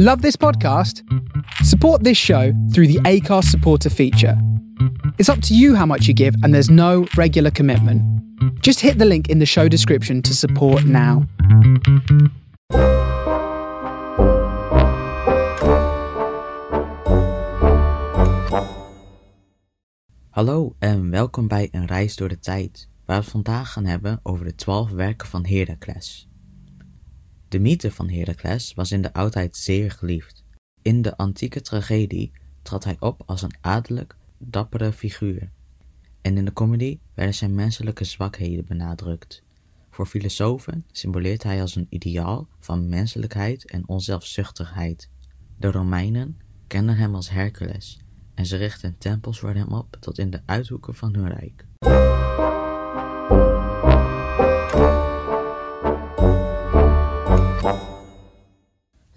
Love this podcast? Support this show through the ACARS supporter feature. It's up to you how much you give, and there's no regular commitment. Just hit the link in the show description to support now. Hallo en welkom bij een reis door de tijd, waar we het vandaag gaan hebben over de twaalf werken van Heracles. De mythe van Heracles was in de oudheid zeer geliefd. In de antieke tragedie trad hij op als een adellijk, dappere figuur. En in de comedy werden zijn menselijke zwakheden benadrukt. Voor filosofen symboleert hij als een ideaal van menselijkheid en onzelfzuchtigheid. De Romeinen kenden hem als Hercules en ze richtten tempels voor hem op tot in de uithoeken van hun rijk.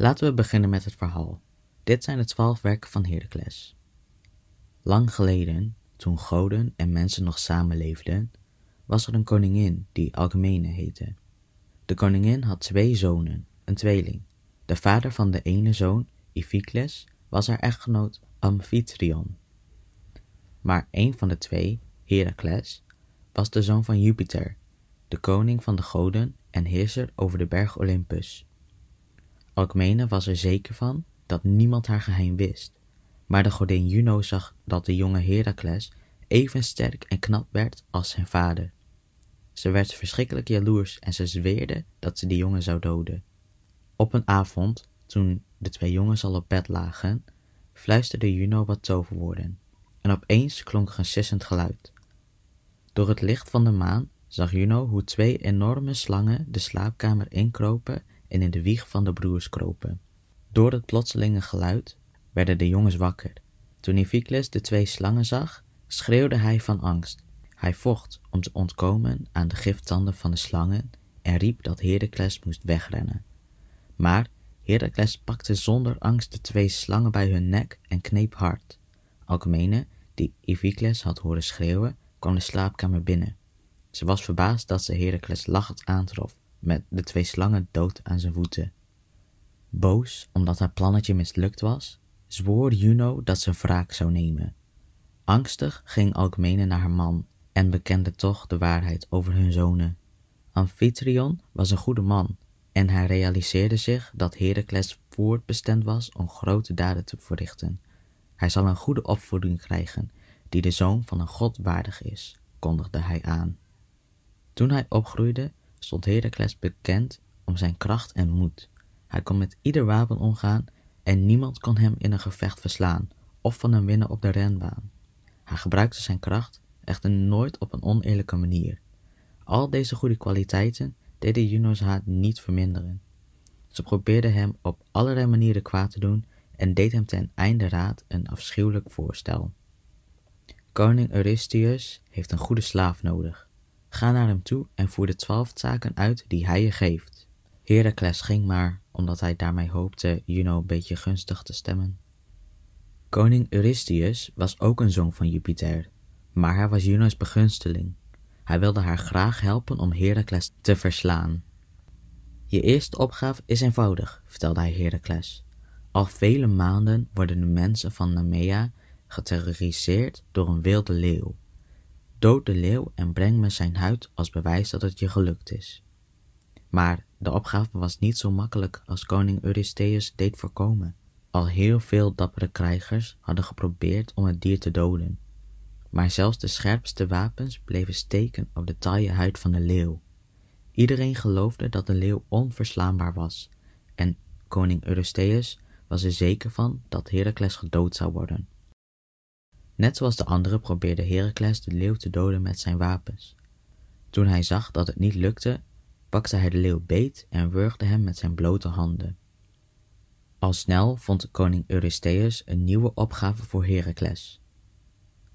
Laten we beginnen met het verhaal. Dit zijn de twaalf werken van Heracles. Lang geleden, toen goden en mensen nog samenleefden, was er een koningin die Alcmene heette. De koningin had twee zonen, een tweeling. De vader van de ene zoon, Iphicles, was haar echtgenoot Amphitryon. Maar een van de twee, Heracles, was de zoon van Jupiter, de koning van de goden en heerser over de berg Olympus. Alcmene was er zeker van dat niemand haar geheim wist, maar de godin Juno zag dat de jonge Heracles even sterk en knap werd als zijn vader. Ze werd verschrikkelijk jaloers en ze zweerde dat ze die jongen zou doden. Op een avond, toen de twee jongens al op bed lagen, fluisterde Juno wat toverwoorden, en opeens klonk er een sissend geluid. Door het licht van de maan zag Juno hoe twee enorme slangen de slaapkamer inkropen en in de wieg van de broers kropen. Door het plotselinge geluid werden de jongens wakker. Toen Iphicles de twee slangen zag, schreeuwde hij van angst. Hij vocht om te ontkomen aan de giftanden van de slangen en riep dat Heracles moest wegrennen. Maar Heracles pakte zonder angst de twee slangen bij hun nek en kneep hard. Alcmene, die Iphicles had horen schreeuwen, kwam de slaapkamer binnen. Ze was verbaasd dat ze Heracles lachend aantrof, met de twee slangen dood aan zijn voeten. Boos omdat haar plannetje mislukt was, zwoer Juno dat ze wraak zou nemen. Angstig ging Alcmene naar haar man en bekende toch de waarheid over hun zonen. Amphitryon was een goede man en hij realiseerde zich dat Heracles voortbestemd was om grote daden te verrichten. Hij zal een goede opvoeding krijgen, die de zoon van een god waardig is, kondigde hij aan. Toen hij opgroeide, stond Heracles bekend om zijn kracht en moed. Hij kon met ieder wapen omgaan en niemand kon hem in een gevecht verslaan of van hem winnen op de renbaan. Hij gebruikte zijn kracht echter nooit op een oneerlijke manier. Al deze goede kwaliteiten deden Juno's haat niet verminderen. Ze probeerde hem op allerlei manieren kwaad te doen en deed hem ten einde raad een afschuwelijk voorstel. Koning Eurystheus heeft een goede slaaf nodig. Ga naar hem toe en voer de twaalf zaken uit die hij je geeft. Heracles ging maar, omdat hij daarmee hoopte Juno een beetje gunstig te stemmen. Koning Eurystheus was ook een zoon van Jupiter, maar hij was Juno's begunsteling. Hij wilde haar graag helpen om Heracles te verslaan. Je eerste opgave is eenvoudig, vertelde hij Heracles. Al vele maanden worden de mensen van Nemea geterroriseerd door een wilde leeuw. Dood de leeuw en breng me zijn huid als bewijs dat het je gelukt is. Maar de opgave was niet zo makkelijk als koning Eurystheus deed voorkomen. Al heel veel dappere krijgers hadden geprobeerd om het dier te doden, maar zelfs de scherpste wapens bleven steken op de taaie huid van de leeuw. Iedereen geloofde dat de leeuw onverslaanbaar was, en koning Eurystheus was er zeker van dat Heracles gedood zou worden. Net zoals de anderen probeerde Heracles de leeuw te doden met zijn wapens. Toen hij zag dat het niet lukte, pakte hij de leeuw beet en wurgde hem met zijn blote handen. Al snel vond koning Eurystheus een nieuwe opgave voor Heracles.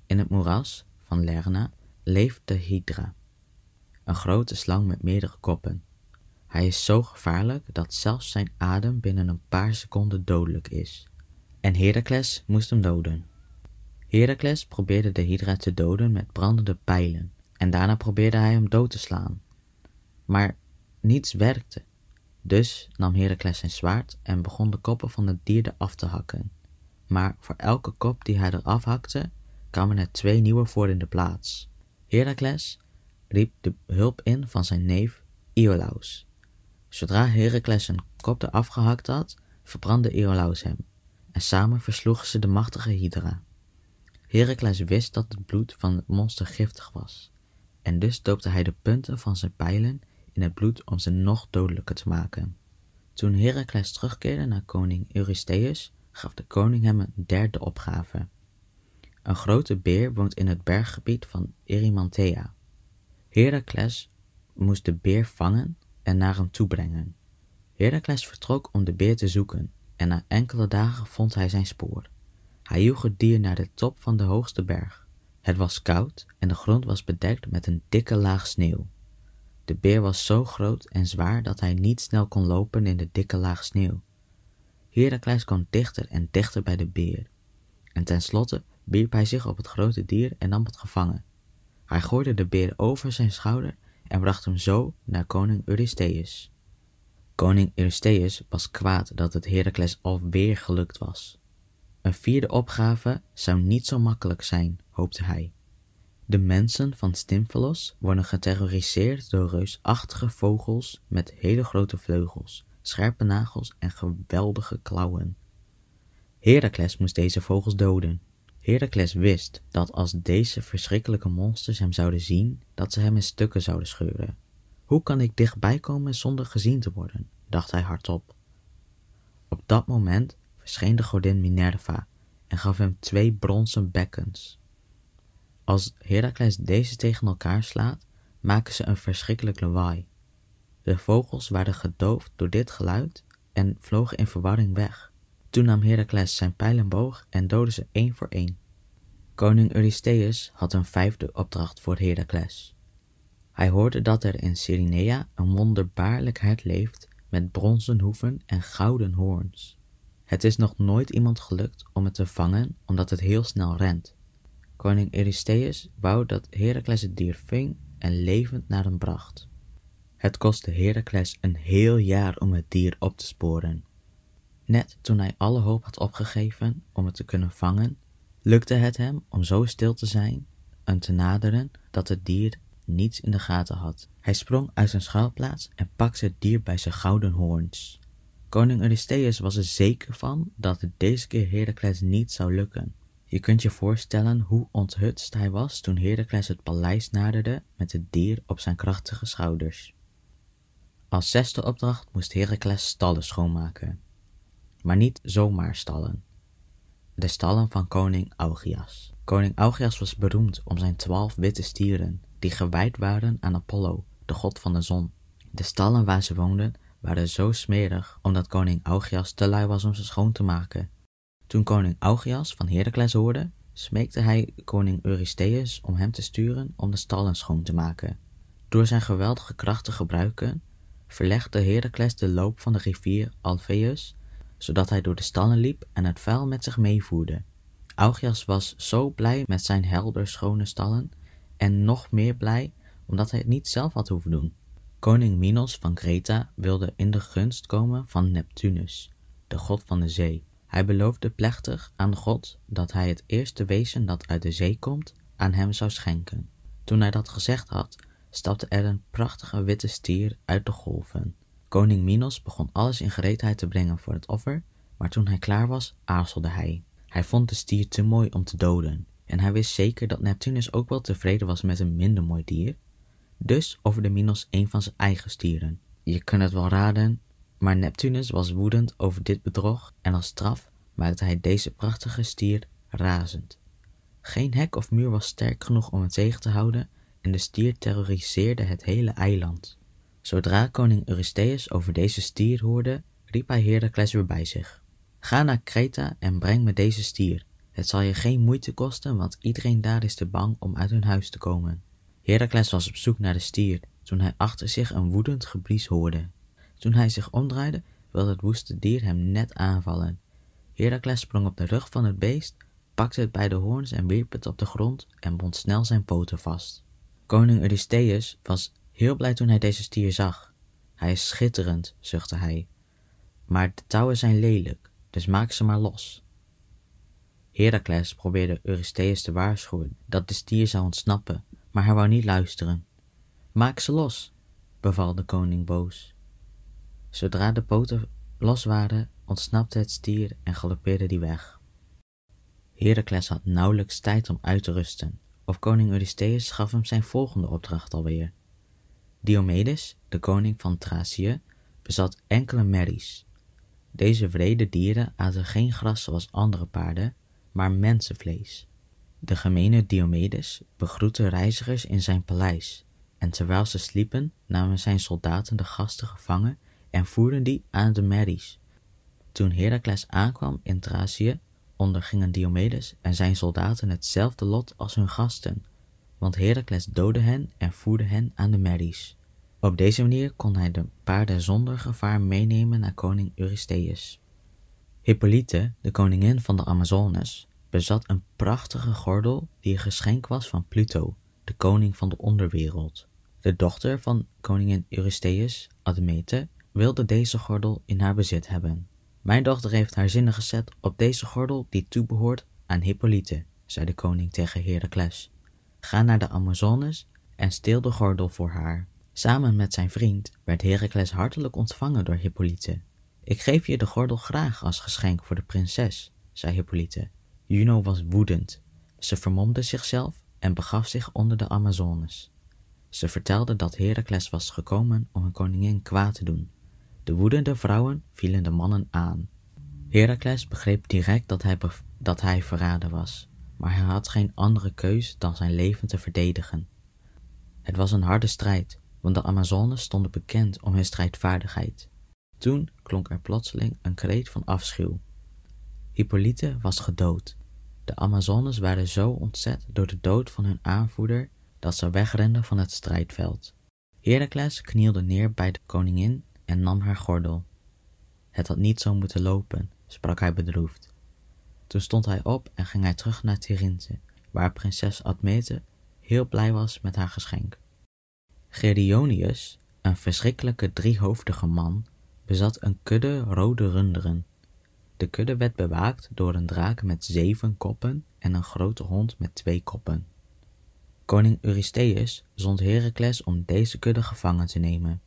In het moeras van Lerna leeft de Hydra, een grote slang met meerdere koppen. Hij is zo gevaarlijk dat zelfs zijn adem binnen een paar seconden dodelijk is. En Heracles moest hem doden. Heracles probeerde de Hydra te doden met brandende pijlen en daarna probeerde hij hem dood te slaan. Maar niets werkte. Dus nam Heracles zijn zwaard en begon de koppen van het dier eraf te hakken. Maar voor elke kop die hij eraf hakte, kwamen er twee nieuwe voor in de plaats. Heracles riep de hulp in van zijn neef Iolaus. Zodra Heracles zijn kop eraf gehakt had, verbrandde Iolaus hem, en samen versloegen ze de machtige Hydra. Heracles wist dat het bloed van het monster giftig was, en dus doopte hij de punten van zijn pijlen in het bloed om ze nog dodelijker te maken. Toen Heracles terugkeerde naar koning Eurystheus, gaf de koning hem een derde opgave. Een grote beer woont in het berggebied van Erymanthea. Heracles moest de beer vangen en naar hem toe brengen. Heracles vertrok om de beer te zoeken, en na enkele dagen vond hij zijn spoor. Hij joeg het dier naar de top van de hoogste berg. Het was koud en de grond was bedekt met een dikke laag sneeuw. De beer was zo groot en zwaar dat hij niet snel kon lopen in de dikke laag sneeuw. Heracles kwam dichter en dichter bij de beer. En tenslotte wierp hij zich op het grote dier en nam het gevangen. Hij gooide de beer over zijn schouder en bracht hem zo naar koning Eurystheus. Koning Eurystheus was kwaad dat het Heracles alweer gelukt was. Een vierde opgave zou niet zo makkelijk zijn, hoopte hij. De mensen van Stymphalos worden geterroriseerd door reusachtige vogels met hele grote vleugels, scherpe nagels en geweldige klauwen. Heracles moest deze vogels doden. Heracles wist dat als deze verschrikkelijke monsters hem zouden zien, dat ze hem in stukken zouden scheuren. Hoe kan ik dichtbij komen zonder gezien te worden? dacht hij hardop. Op dat moment verscheen de godin Minerva en gaf hem twee bronzen bekkens. Als Heracles deze tegen elkaar slaat, maken ze een verschrikkelijk lawaai. De vogels waren gedoofd door dit geluid en vlogen in verwarring weg. Toen nam Heracles zijn pijlenboog en doodde ze één voor één. Koning Eurystheus had een vijfde opdracht voor Heracles. Hij hoorde dat er in Cyrenea een wonderbaarlijk hert leeft met bronzen hoeven en gouden hoorns. Het is nog nooit iemand gelukt om het te vangen omdat het heel snel rent. Koning Eurystheus wou dat Heracles het dier ving en levend naar hem bracht. Het kostte Heracles een heel jaar om het dier op te sporen. Net toen hij alle hoop had opgegeven om het te kunnen vangen, lukte het hem om zo stil te zijn en te naderen dat het dier niets in de gaten had. Hij sprong uit zijn schuilplaats en pakte het dier bij zijn gouden hoorns. Koning Eurystheus was er zeker van dat het deze keer Heracles niet zou lukken. Je kunt je voorstellen hoe onthutst hij was toen Heracles het paleis naderde met het dier op zijn krachtige schouders. Als zesde opdracht moest Heracles stallen schoonmaken. Maar niet zomaar stallen. De stallen van koning Augias. Koning Augias was beroemd om zijn twaalf witte stieren, die gewijd waren aan Apollo, de god van de zon. De stallen waar ze woonden waren zo smerig, omdat koning Augias te lui was om ze schoon te maken. Toen koning Augias van Heracles hoorde, smeekte hij koning Eurystheus om hem te sturen om de stallen schoon te maken. Door zijn geweldige kracht te gebruiken, verlegde Heracles de loop van de rivier Alpheus, zodat hij door de stallen liep en het vuil met zich meevoerde. Augias was zo blij met zijn helder schone stallen en nog meer blij omdat hij het niet zelf had hoeven doen. Koning Minos van Kreta wilde in de gunst komen van Neptunus, de god van de zee. Hij beloofde plechtig aan god dat hij het eerste wezen dat uit de zee komt aan hem zou schenken. Toen hij dat gezegd had, stapte er een prachtige witte stier uit de golven. Koning Minos begon alles in gereedheid te brengen voor het offer, maar toen hij klaar was, aarzelde hij. Hij vond de stier te mooi om te doden, en hij wist zeker dat Neptunus ook wel tevreden was met een minder mooi dier. Dus offerde Minos een van zijn eigen stieren. Je kunt het wel raden, maar Neptunus was woedend over dit bedrog en als straf maakte hij deze prachtige stier razend. Geen hek of muur was sterk genoeg om het tegen te houden en de stier terroriseerde het hele eiland. Zodra koning Eurystheus over deze stier hoorde, riep hij Heracles weer bij zich. Ga naar Kreta en breng me deze stier. Het zal je geen moeite kosten, want iedereen daar is te bang om uit hun huis te komen. Heracles was op zoek naar de stier, toen hij achter zich een woedend geblies hoorde. Toen hij zich omdraaide, wilde het woeste dier hem net aanvallen. Heracles sprong op de rug van het beest, pakte het bij de hoorns en wierp het op de grond en bond snel zijn poten vast. Koning Eurystheus was heel blij toen hij deze stier zag. Hij is schitterend, zuchtte hij. Maar de touwen zijn lelijk, dus maak ze maar los. Herakles probeerde Eurystheus te waarschuwen dat de stier zou ontsnappen, maar hij wou niet luisteren. Maak ze los, beval de koning boos. Zodra de poten los waren, ontsnapte het stier en galoppeerde die weg. Herakles had nauwelijks tijd om uit te rusten, of koning Eurystheus gaf hem zijn volgende opdracht alweer. Diomedes, de koning van Thracië, bezat enkele merries. Deze wrede dieren aten geen gras zoals andere paarden, maar mensenvlees. De gemene Diomedes begroette reizigers in zijn paleis, en terwijl ze sliepen namen zijn soldaten de gasten gevangen en voerden die aan de merries. Toen Herakles aankwam in Thracië, ondergingen Diomedes en zijn soldaten hetzelfde lot als hun gasten, want Herakles doodde hen en voerde hen aan de merries. Op deze manier kon hij de paarden zonder gevaar meenemen naar koning Eurystheus. Hippolyte, de koningin van de Amazones, bezat een prachtige gordel die een geschenk was van Pluto, de koning van de onderwereld. De dochter van koningin Eurystheus, Admete, wilde deze gordel in haar bezit hebben. Mijn dochter heeft haar zinnen gezet op deze gordel die toebehoort aan Hippolyte, zei de koning tegen Heracles. Ga naar de Amazones en steel de gordel voor haar. Samen met zijn vriend werd Heracles hartelijk ontvangen door Hippolyte. Ik geef je de gordel graag als geschenk voor de prinses, zei Hippolyte. Juno was woedend. Ze vermomde zichzelf en begaf zich onder de Amazones. Ze vertelde dat Heracles was gekomen om een koningin kwaad te doen. De woedende vrouwen vielen de mannen aan. Heracles begreep direct dat hij, dat hij verraden was, maar hij had geen andere keus dan zijn leven te verdedigen. Het was een harde strijd, want de Amazones stonden bekend om hun strijdvaardigheid. Toen klonk er plotseling een kreet van afschuw. Hippolyte was gedood. De Amazones waren zo ontzet door de dood van hun aanvoerder dat ze wegrenden van het strijdveld. Heracles knielde neer bij de koningin en nam haar gordel. Het had niet zo moeten lopen, sprak hij bedroefd. Toen stond hij op en ging hij terug naar Tyrinthe, waar prinses Admete heel blij was met haar geschenk. Gerdionius, een verschrikkelijke driehoofdige man, bezat een kudde rode runderen. De kudde werd bewaakt door een draak met zeven koppen en een grote hond met twee koppen. Koning Eurystheus zond Heracles om deze kudde gevangen te nemen.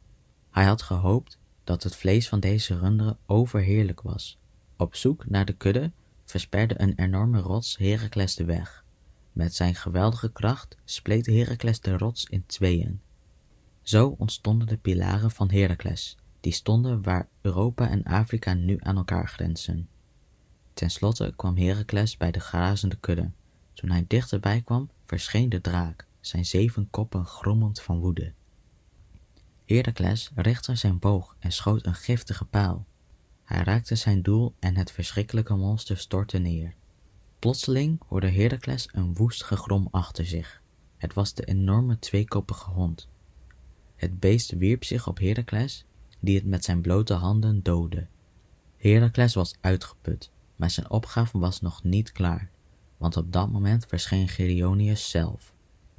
Hij had gehoopt dat het vlees van deze runderen overheerlijk was. Op zoek naar de kudde versperde een enorme rots Heracles de weg. Met zijn geweldige kracht spleet Heracles de rots in tweeën. Zo ontstonden de pilaren van Heracles, die stonden waar Europa en Afrika nu aan elkaar grenzen. Ten slotte kwam Heracles bij de grazende kudde. Toen hij dichterbij kwam, verscheen de draak, zijn zeven koppen grommend van woede. Heracles richtte zijn boog en schoot een giftige paal. Hij raakte zijn doel en het verschrikkelijke monster stortte neer. Plotseling hoorde Heracles een woest gegrom achter zich. Het was de enorme tweekoppige hond. Het beest wierp zich op Heracles, die het met zijn blote handen doodde. Heracles was uitgeput, maar zijn opgave was nog niet klaar, want op dat moment verscheen Geronius zelf.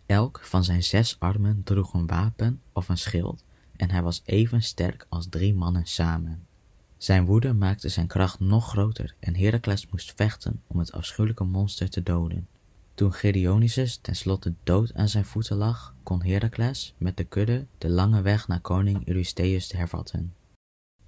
Elk van zijn zes armen droeg een wapen of een schild en hij was even sterk als drie mannen samen. Zijn woede maakte zijn kracht nog groter en Heracles moest vechten om het afschuwelijke monster te doden. Toen Geronisus tenslotte dood aan zijn voeten lag, kon Heracles met de kudde de lange weg naar koning Eurystheus hervatten.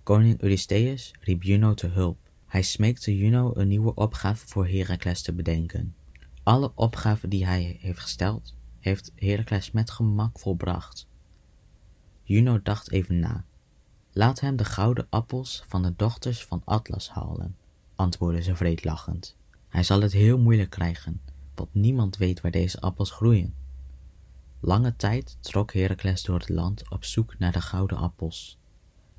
Koning Eurystheus riep Juno te hulp. Hij smeekte Juno een nieuwe opgave voor Heracles te bedenken. Alle opgaven die hij heeft gesteld, heeft Heracles met gemak volbracht. Juno dacht even na. Laat hem de gouden appels van de dochters van Atlas halen, antwoordde ze vreedlachend. Hij zal het heel moeilijk krijgen, want niemand weet waar deze appels groeien. Lange tijd trok Heracles door het land op zoek naar de gouden appels.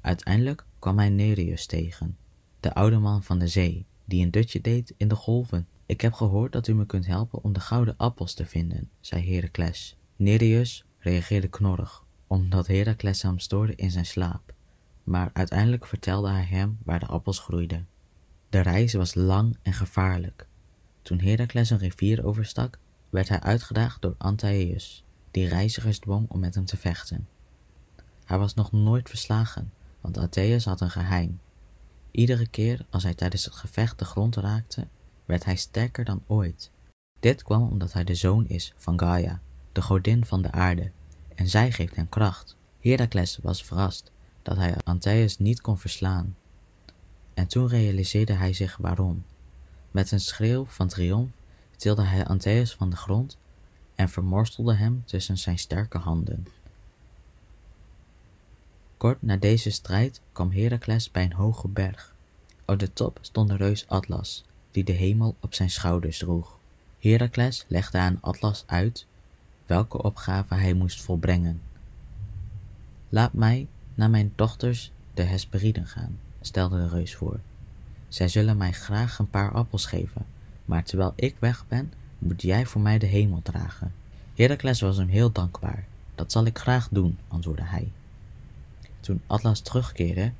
Uiteindelijk kwam hij Nereus tegen, de oude man van de zee, die een dutje deed in de golven. Ik heb gehoord dat u me kunt helpen om de gouden appels te vinden, zei Heracles. Nereus reageerde knorrig, omdat Heracles hem stoorde in zijn slaap, maar uiteindelijk vertelde hij hem waar de appels groeiden. De reis was lang en gevaarlijk. Toen Heracles een rivier overstak, werd hij uitgedaagd door Antaeus, die reizigers dwong om met hem te vechten. Hij was nog nooit verslagen, want Atheus had een geheim. Iedere keer als hij tijdens het gevecht de grond raakte, werd hij sterker dan ooit. Dit kwam omdat hij de zoon is van Gaia, de godin van de aarde, en zij geeft hem kracht. Heracles was verrast dat hij Antaeus niet kon verslaan. En toen realiseerde hij zich waarom. Met een schreeuw van triomf tilde hij Antaeus van de grond en vermorstelde hem tussen zijn sterke handen. Kort na deze strijd kwam Heracles bij een hoge berg. Op de top stond de reus Atlas, die de hemel op zijn schouders droeg. Heracles legde aan Atlas uit welke opgave hij moest volbrengen. Laat mij naar mijn dochters de Hesperiden gaan, stelde de reus voor. Zij zullen mij graag een paar appels geven, maar terwijl ik weg ben, moet jij voor mij de hemel dragen. Heracles was hem heel dankbaar. Dat zal ik graag doen, antwoordde hij. Toen Atlas terugkeerde,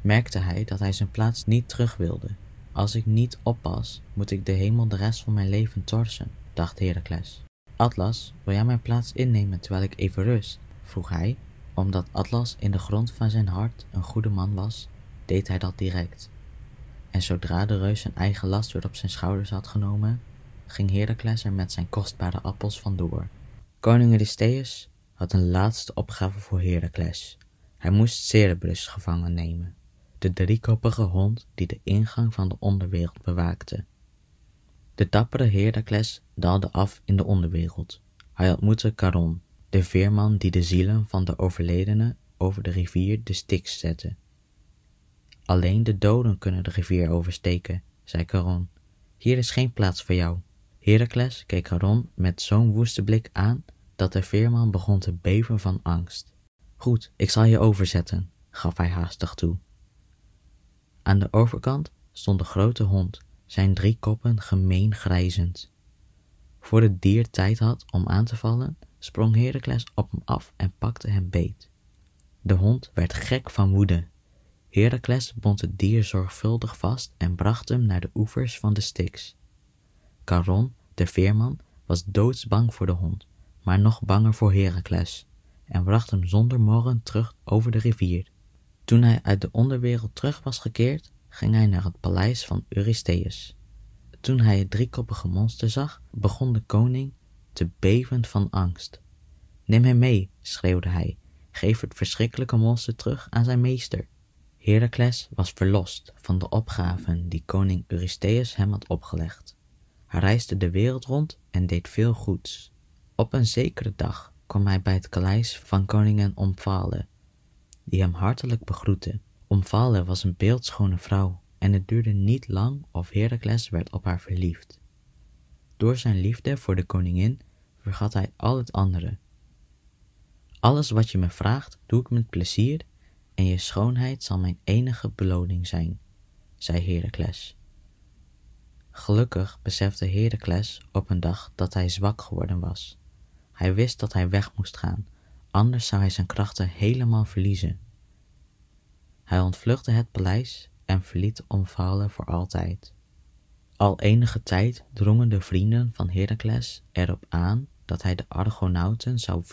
merkte hij dat hij zijn plaats niet terug wilde. Als ik niet oppas, moet ik de hemel de rest van mijn leven torsen, dacht Heracles. Atlas, wil jij mijn plaats innemen terwijl ik even rust? vroeg hij. Omdat Atlas in de grond van zijn hart een goede man was, deed hij dat direct. En zodra de reus zijn eigen last weer op zijn schouders had genomen, ging Heracles er met zijn kostbare appels vandoor. Koning Eurystheus had een laatste opgave voor Heracles. Hij moest Cerberus gevangen nemen, de driekoppige hond die de ingang van de onderwereld bewaakte. De dappere Heracles daalde af in de onderwereld. Hij ontmoette Charon, de veerman die de zielen van de overledenen over de rivier de Styx zette. Alleen de doden kunnen de rivier oversteken, zei Charon. Hier is geen plaats voor jou. Heracles keek Charon met zo'n woeste blik aan dat de veerman begon te beven van angst. Goed, ik zal je overzetten, gaf hij haastig toe. Aan de overkant stond de grote hond, zijn drie koppen gemeen grijzend. Voor het dier tijd had om aan te vallen, sprong Heracles op hem af en pakte hem beet. De hond werd gek van woede. Heracles bond het dier zorgvuldig vast en bracht hem naar de oevers van de Styx. Charon, de veerman, was doodsbang voor de hond, maar nog banger voor Heracles, en bracht hem zonder morren terug over de rivier. Toen hij uit de onderwereld terug was gekeerd, ging hij naar het paleis van Eurystheus. Toen hij het driekoppige monster zag, begon de koning te beven van angst. Neem hem mee, schreeuwde hij, geef het verschrikkelijke monster terug aan zijn meester. Heracles was verlost van de opgaven die koning Eurystheus hem had opgelegd. Hij reisde de wereld rond en deed veel goeds. Op een zekere dag kwam hij bij het paleis van koningin Omphale, die hem hartelijk begroette. Omphale was een beeldschone vrouw en het duurde niet lang of Heracles werd op haar verliefd. Door zijn liefde voor de koningin vergat hij al het andere. Alles wat je me vraagt, doe ik met plezier en je schoonheid zal mijn enige beloning zijn, zei Heracles. Gelukkig besefte Heracles op een dag dat hij zwak geworden was. Hij wist dat hij weg moest gaan, anders zou hij zijn krachten helemaal verliezen. Hij ontvluchtte het paleis en verliet Omphale voor altijd. Al enige tijd drongen de vrienden van Heracles erop aan dat hij de Argonauten zou,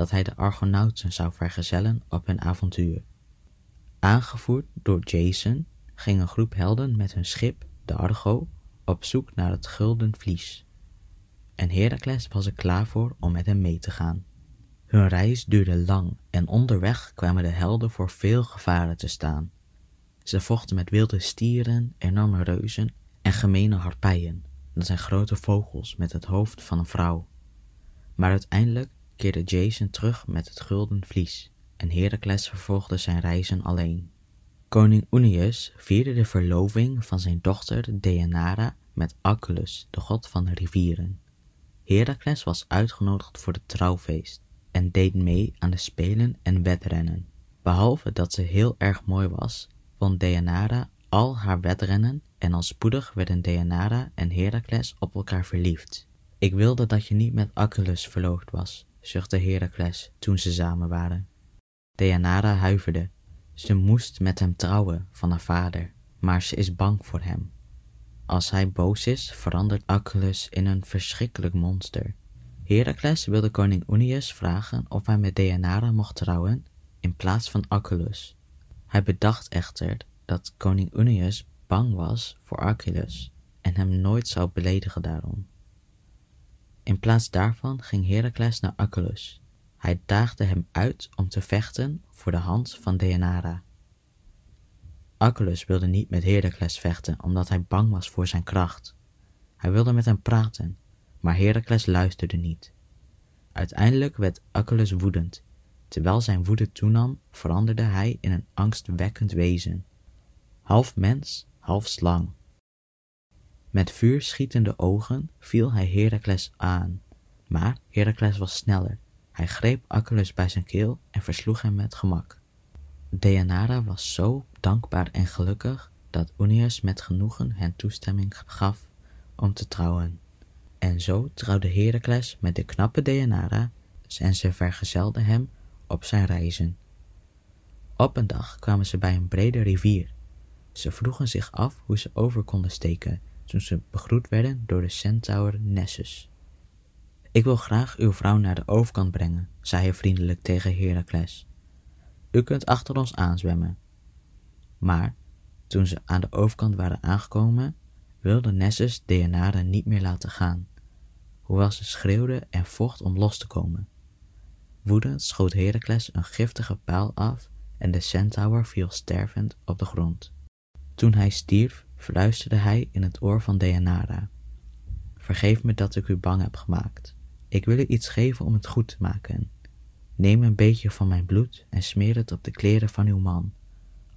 dat hij de Argonauten zou vergezellen op hun avontuur. Aangevoerd door Jason ging een groep helden met hun schip, de Argo, op zoek naar het gulden vlies. En Heracles was er klaar voor om met hem mee te gaan. Hun reis duurde lang en onderweg kwamen de helden voor veel gevaren te staan. Ze vochten met wilde stieren, enorme reuzen en gemene harpijen, dat zijn grote vogels met het hoofd van een vrouw. Maar uiteindelijk keerde Jason terug met het gulden vlies en Heracles vervolgde zijn reizen alleen. Koning Oeneus vierde de verloving van zijn dochter Deianira met Achelous, de god van de rivieren. Heracles was uitgenodigd voor het trouwfeest en deed mee aan de spelen en wedrennen. Behalve dat ze heel erg mooi was, won Deianira al haar wedrennen en al spoedig werden Deianira en Heracles op elkaar verliefd. Ik wilde dat je niet met Achelous verloofd was, zuchtte Heracles toen ze samen waren. Deianira huiverde. Ze moest met hem trouwen van haar vader, maar ze is bang voor hem. Als hij boos is, verandert Achelous in een verschrikkelijk monster. Heracles wilde koning Oeneus vragen of hij met Deianira mocht trouwen, in plaats van Achilles. Hij bedacht echter dat koning Unius bang was voor Achilles en hem nooit zou beledigen daarom. In plaats daarvan ging Heracles naar Achilles. Hij daagde hem uit om te vechten voor de hand van Deianira. Achilles wilde niet met Heracles vechten omdat hij bang was voor zijn kracht. Hij wilde met hem praten, maar Heracles luisterde niet. Uiteindelijk werd Achilles woedend. Terwijl zijn woede toenam, veranderde hij in een angstwekkend wezen. Half mens, half slang. Met vuurschietende ogen viel hij Heracles aan, maar Heracles was sneller. Hij greep Achilles bij zijn keel en versloeg hem met gemak. Deianira was zo dankbaar en gelukkig dat Unius met genoegen hen toestemming gaf om te trouwen. En zo trouwde Heracles met de knappe Deianira en ze vergezelde hem op zijn reizen. Op een dag kwamen ze bij een brede rivier. Ze vroegen zich af hoe ze over konden steken toen ze begroet werden door de centaur Nessus. Ik wil graag uw vrouw naar de overkant brengen, zei hij vriendelijk tegen Heracles. U kunt achter ons aanzwemmen. Maar toen ze aan de overkant waren aangekomen, wilde Nessus Deianira niet meer laten gaan, hoewel ze schreeuwde en vocht om los te komen. Woedend schoot Heracles een giftige pijl af en de centaur viel stervend op de grond. Toen hij stierf, fluisterde hij in het oor van Deianira. Vergeef me dat ik u bang heb gemaakt. Ik wil u iets geven om het goed te maken. Neem een beetje van mijn bloed en smeer het op de kleren van uw man.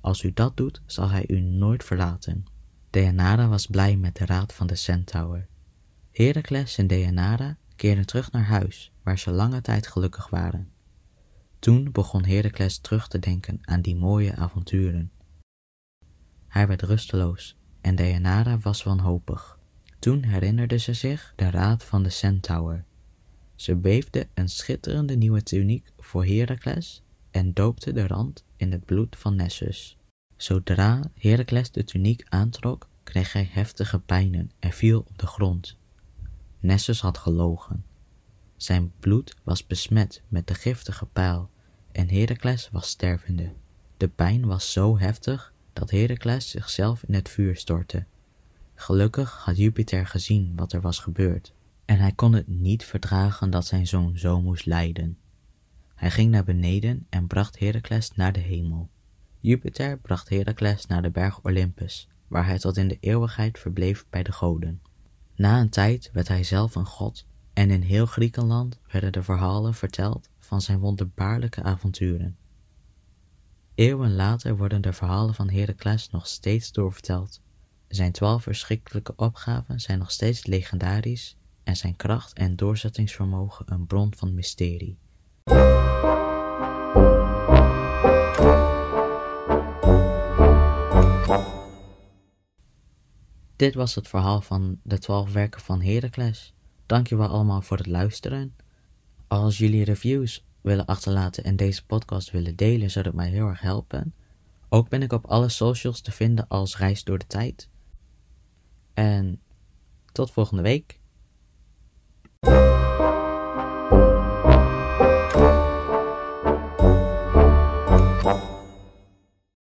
Als u dat doet, zal hij u nooit verlaten. Deianira was blij met de raad van de centaur. Heracles en Deianira keerden terug naar huis, waar ze lange tijd gelukkig waren. Toen begon Heracles terug te denken aan die mooie avonturen. Hij werd rusteloos en Deianira was wanhopig. Toen herinnerde ze zich de raad van de centaur. Ze beefde een schitterende nieuwe tuniek voor Heracles en doopte de rand in het bloed van Nessus. Zodra Heracles de tuniek aantrok, kreeg hij heftige pijnen en viel op de grond. Nessus had gelogen. Zijn bloed was besmet met de giftige pijl en Heracles was stervende. De pijn was zo heftig dat Heracles zichzelf in het vuur stortte. Gelukkig had Jupiter gezien wat er was gebeurd en hij kon het niet verdragen dat zijn zoon zo moest lijden. Hij ging naar beneden en bracht Heracles naar de hemel. Jupiter bracht Heracles naar de berg Olympus, waar hij tot in de eeuwigheid verbleef bij de goden. Na een tijd werd hij zelf een god en in heel Griekenland werden de verhalen verteld van zijn wonderbaarlijke avonturen. Eeuwen later worden de verhalen van Heracles nog steeds doorverteld. Zijn twaalf verschrikkelijke opgaven zijn nog steeds legendarisch en zijn kracht en doorzettingsvermogen een bron van mysterie. Dit was het verhaal van de twaalf werken van Heracles. Dankjewel allemaal voor het luisteren. Als jullie reviews willen achterlaten en deze podcast willen delen, zou dat mij heel erg helpen. Ook ben ik op alle socials te vinden als Reis door de Tijd. En tot volgende week.